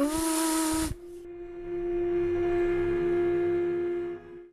Ooh.